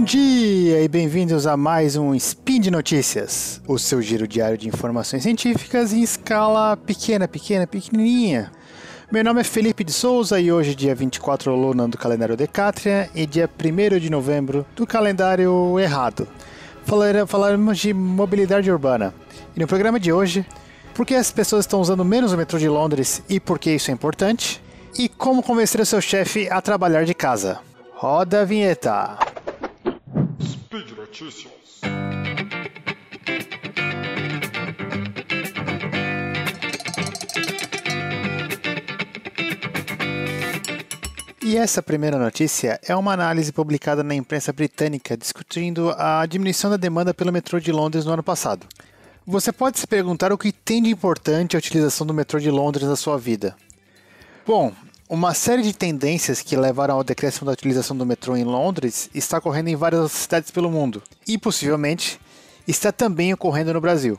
Bom dia e bem-vindos a mais um Spin de Notícias, o seu giro diário de informações científicas em escala pequena, pequena, pequenininha. Meu nome é Felipe de Souza e hoje, dia 24 Luna do calendário Decátria e dia 1 de novembro do calendário errado. Falaremos de mobilidade urbana. E no programa de hoje, por que as pessoas estão usando menos o metrô de Londres e por que isso é importante? E como convencer o seu chefe a trabalhar de casa. Roda a vinheta! Notícias. E essa primeira notícia é uma análise publicada na imprensa britânica discutindo a diminuição da demanda pelo metrô de Londres no ano passado. Você pode se perguntar o que tem de importante a utilização do metrô de Londres na sua vida. Bom, uma série de tendências que levaram ao decréscimo da utilização do metrô em Londres está ocorrendo em várias cidades pelo mundo e possivelmente está também ocorrendo no Brasil.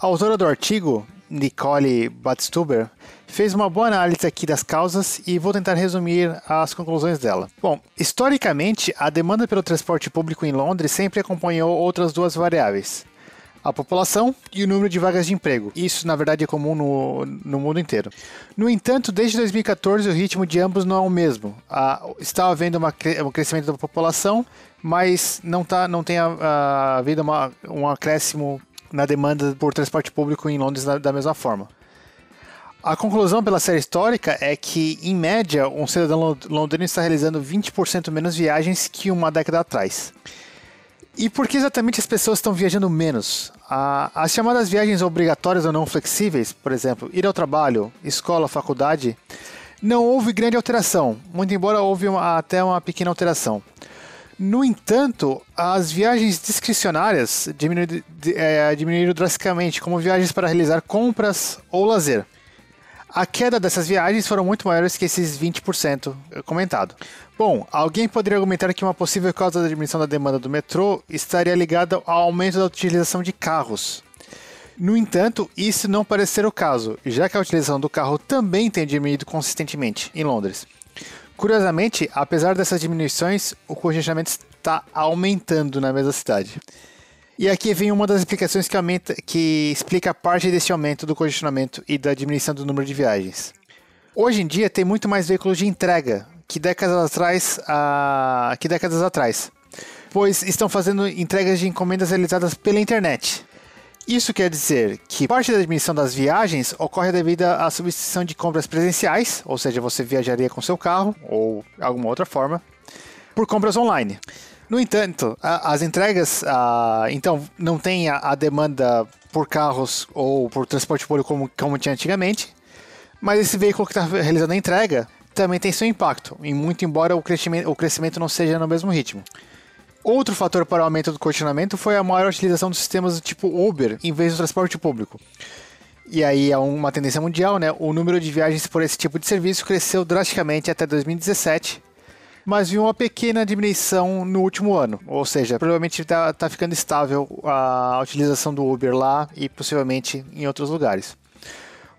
A autora do artigo, Nicole Batstuber, fez uma boa análise aqui das causas e vou tentar resumir as conclusões dela. Bom, historicamente, a demanda pelo transporte público em Londres sempre acompanhou outras duas variáveis: a população e o número de vagas de emprego. Isso, na verdade, é comum no, no mundo inteiro. No entanto, desde 2014, o ritmo de ambos não é o mesmo. Ah, está havendo uma, um crescimento da população, mas não, tá, não tem havido uma, um acréscimo na demanda por transporte público em Londres da, da mesma forma. A conclusão pela série histórica é que, em média, um cidadão londrino está realizando 20% menos viagens que uma década atrás. E por que exatamente as pessoas estão viajando menos? as chamadas viagens obrigatórias ou não flexíveis, por exemplo, ir ao trabalho, escola, faculdade, não houve grande alteração, muito embora houve uma, até uma pequena alteração. No entanto, as viagens discricionárias é, diminuíram drasticamente, como viagens para realizar compras ou lazer. A queda dessas viagens foram muito maiores que esses 20% comentado. Bom, alguém poderia argumentar que uma possível causa da diminuição da demanda do metrô estaria ligada ao aumento da utilização de carros. No entanto, isso não parece ser o caso, já que a utilização do carro também tem diminuído consistentemente em Londres. Curiosamente, apesar dessas diminuições, o congestionamento está aumentando na mesma cidade. E aqui vem uma das explicações que, aumenta, que explica parte desse aumento do congestionamento e da diminuição do número de viagens. Hoje em dia tem muito mais veículos de entrega que décadas atrás, que décadas atrás, pois estão fazendo entregas de encomendas realizadas pela internet. Isso quer dizer que parte da diminuição das viagens ocorre devido à substituição de compras presenciais, ou seja, você viajaria com seu carro ou alguma outra forma, por compras online. No entanto, a, as entregas, a, então, não tem a, a, demanda por carros ou por transporte público como, como tinha antigamente, mas esse veículo que está realizando a entrega também tem seu impacto, e muito embora o crescimento, o crescimento não seja no mesmo ritmo. Outro fator para o aumento do congestionamento foi a maior utilização dos sistemas tipo Uber em vez do transporte público. E aí é uma tendência mundial, né? O número de viagens por esse tipo de serviço cresceu drasticamente até 2017 mas viu uma pequena diminuição no último ano. Ou seja, provavelmente está tá ficando estável a utilização do Uber lá e possivelmente em outros lugares.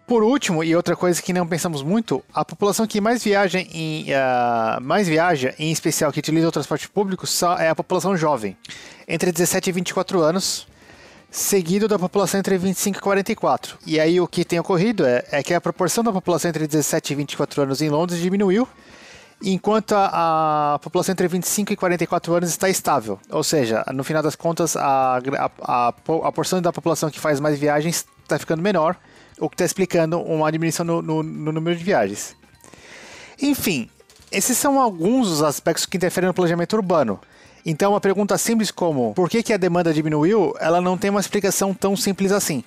Por último, e outra coisa que não pensamos muito, a população que mais viaja, em, uh, mais viaja, em especial que utiliza o transporte público, é a população jovem, entre 17 e 24 anos, seguido da população entre 25 e 44. E aí o que tem ocorrido é, é que a proporção da população entre 17 e 24 anos em Londres diminuiu, enquanto a, a, população entre 25 e 44 anos está estável. Ou seja, no final das contas, a, a, a porção da população que faz mais viagens está ficando menor, o que está explicando uma diminuição no, no, no, número de viagens. Enfim, esses são alguns dos aspectos que interferem no planejamento urbano. Então, uma pergunta simples como por que, que a demanda diminuiu, ela não tem uma explicação tão simples assim.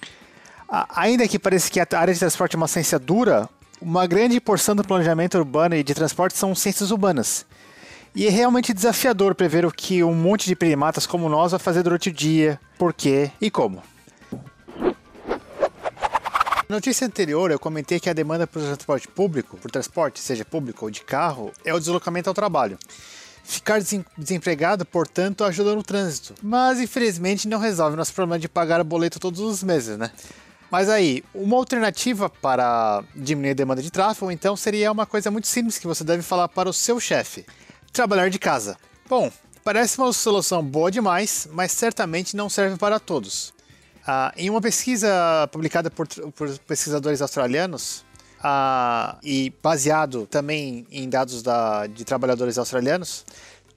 Ainda que pareça que a área de transporte é uma ciência dura, uma grande porção do planejamento urbano e de transporte são ciências urbanas. E é realmente desafiador prever o que um monte de primatas como nós vai fazer durante o dia, por quê e como. Na notícia anterior, eu comentei que a demanda por transporte público, por transporte, seja público ou de carro, é o deslocamento ao trabalho. Ficar desempregado, portanto, ajuda no trânsito, mas infelizmente não resolve nosso problema de pagar o boleto todos os meses, né? Mas aí, uma alternativa para diminuir a demanda de tráfego, então, seria uma coisa muito simples que você deve falar para o seu chefe: trabalhar de casa. Bom, Parece uma solução boa demais, mas certamente não serve para todos. Ah, em uma pesquisa publicada por, por pesquisadores australianos, ah, e baseado também em dados da, de trabalhadores australianos,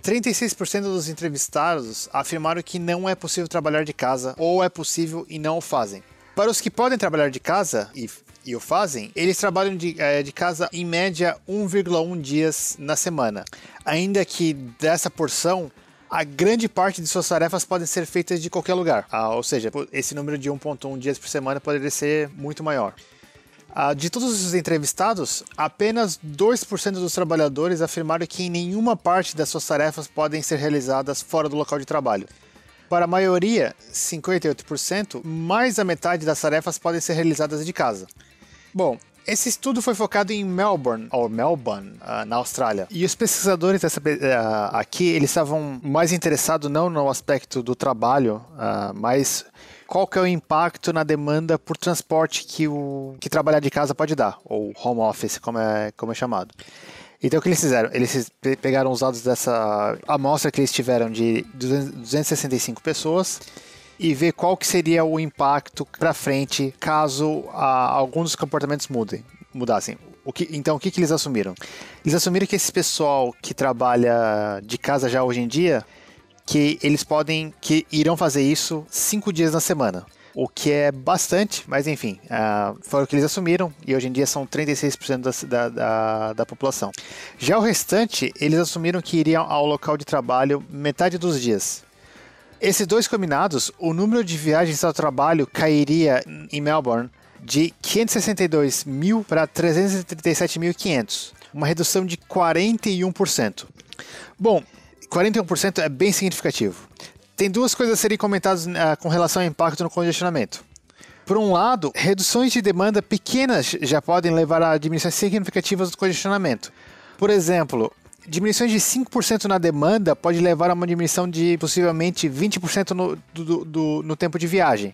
36% dos entrevistados afirmaram que não é possível trabalhar de casa ou é possível e não o fazem. Para os que podem trabalhar de casa e, e o fazem, eles trabalham de, é, de casa em média 1,1 dias na semana. Ainda que dessa porção, a grande parte de suas tarefas podem ser feitas de qualquer lugar. Ah, ou seja, esse número de 1,1 dias por semana poderia ser muito maior. Ah, de todos os entrevistados, apenas 2% dos trabalhadores afirmaram que em nenhuma parte das suas tarefas podem ser realizadas fora do local de trabalho. Para a maioria, 58%, mais da metade das tarefas podem ser realizadas de casa. Bom, esse estudo foi focado em Melbourne, ou Melbourne, uh, na Austrália. E os pesquisadores dessa, uh, aqui, eles estavam mais interessados não no aspecto do trabalho, uh, mas qual que é o impacto na demanda por transporte que o que trabalhar de casa pode dar, ou home office, como é, como é chamado. Então o que eles fizeram? Eles pegaram os dados dessa amostra que eles tiveram de 265 pessoas e ver qual que seria o impacto para frente caso ah, alguns dos comportamentos mudem, mudassem. O que, então o que, que eles assumiram? Eles assumiram que esse pessoal que trabalha de casa já hoje em dia que eles podem, que irão fazer isso cinco dias na semana. O que é bastante, mas enfim, uh, foi o que eles assumiram e hoje em dia são 36% da, da, da, população. Já o restante, eles assumiram que iriam ao local de trabalho metade dos dias. Esses dois combinados, o número de viagens ao trabalho cairia em Melbourne de 562 mil para 337.500, uma redução de 41%. Bom, 41% é bem significativo. Tem duas coisas a serem comentadas uh, com relação ao impacto no congestionamento. Por um lado, reduções de demanda pequenas já podem levar a diminuições significativas do congestionamento. Por exemplo, diminuições de 5% na demanda pode levar a uma diminuição de possivelmente 20% no, do, do, no tempo de viagem.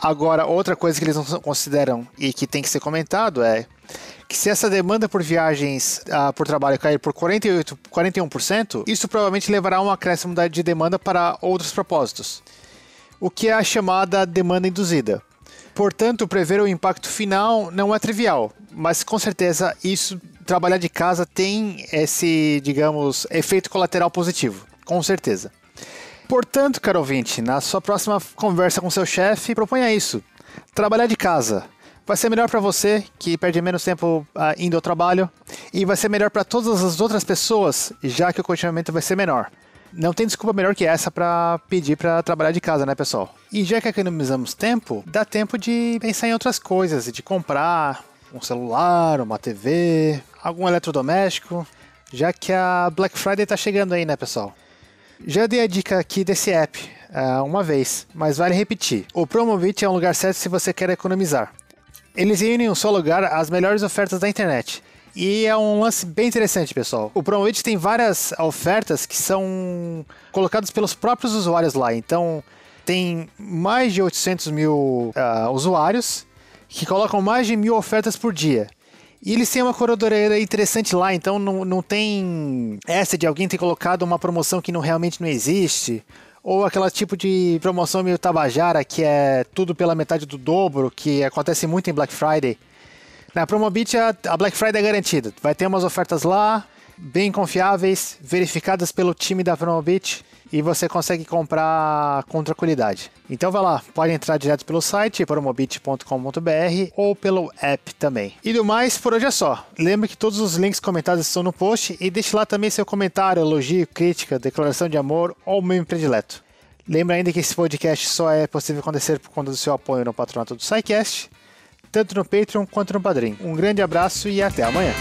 Agora, outra coisa que eles não consideram e que tem que ser comentado é que se essa demanda por viagens uh, por trabalho cair por 48, 41%, isso provavelmente levará a um acréscimo de demanda para outros propósitos, o que é a chamada demanda induzida. Portanto, prever o impacto final não é trivial, mas com certeza isso trabalhar de casa tem esse, digamos, efeito colateral positivo, com certeza. Portanto, caro ouvinte, na sua próxima conversa com seu chefe, proponha isso. Trabalhar de casa vai ser melhor para você, que perde menos tempo uh, indo ao trabalho, e vai ser melhor para todas as outras pessoas, já que o continuamento vai ser menor. Não tem desculpa melhor que essa para pedir para trabalhar de casa, né, pessoal? E já que economizamos tempo, dá tempo de pensar em outras coisas, de comprar um celular, uma TV, algum eletrodoméstico, já que a Black Friday tá chegando aí, né, pessoal? Já dei a dica aqui desse app uh, uma vez, mas vale repetir. O Promobit é um lugar certo se você quer economizar. Eles reúnem em um só lugar as melhores ofertas da internet. E é um lance bem interessante, pessoal. O Promobit tem várias ofertas que são colocadas pelos próprios usuários lá. Então, tem mais de 800 mil uh, usuários que colocam mais de mil ofertas por dia. E eles têm uma curadoria interessante lá, então não, não tem essa de alguém ter colocado uma promoção que não realmente não existe, ou aquela tipo de promoção meio tabajara que é tudo pela metade do dobro, que acontece muito em Black Friday. Na Promobit a Black Friday é garantida. Vai ter umas ofertas lá, bem confiáveis, verificadas pelo time da Promobit e você consegue comprar com tranquilidade. Então vai lá, pode entrar direto pelo site promobit.com.br ou pelo app também. E do mais, por hoje é só. Lembre que todos os links comentados estão no post e deixe lá também seu comentário, elogio, crítica, declaração de amor ou meme predileto. Lembre ainda que esse podcast só é possível acontecer por conta do seu apoio no patronato do SciCast, tanto no Patreon quanto no Padrim. Um grande abraço e até amanhã.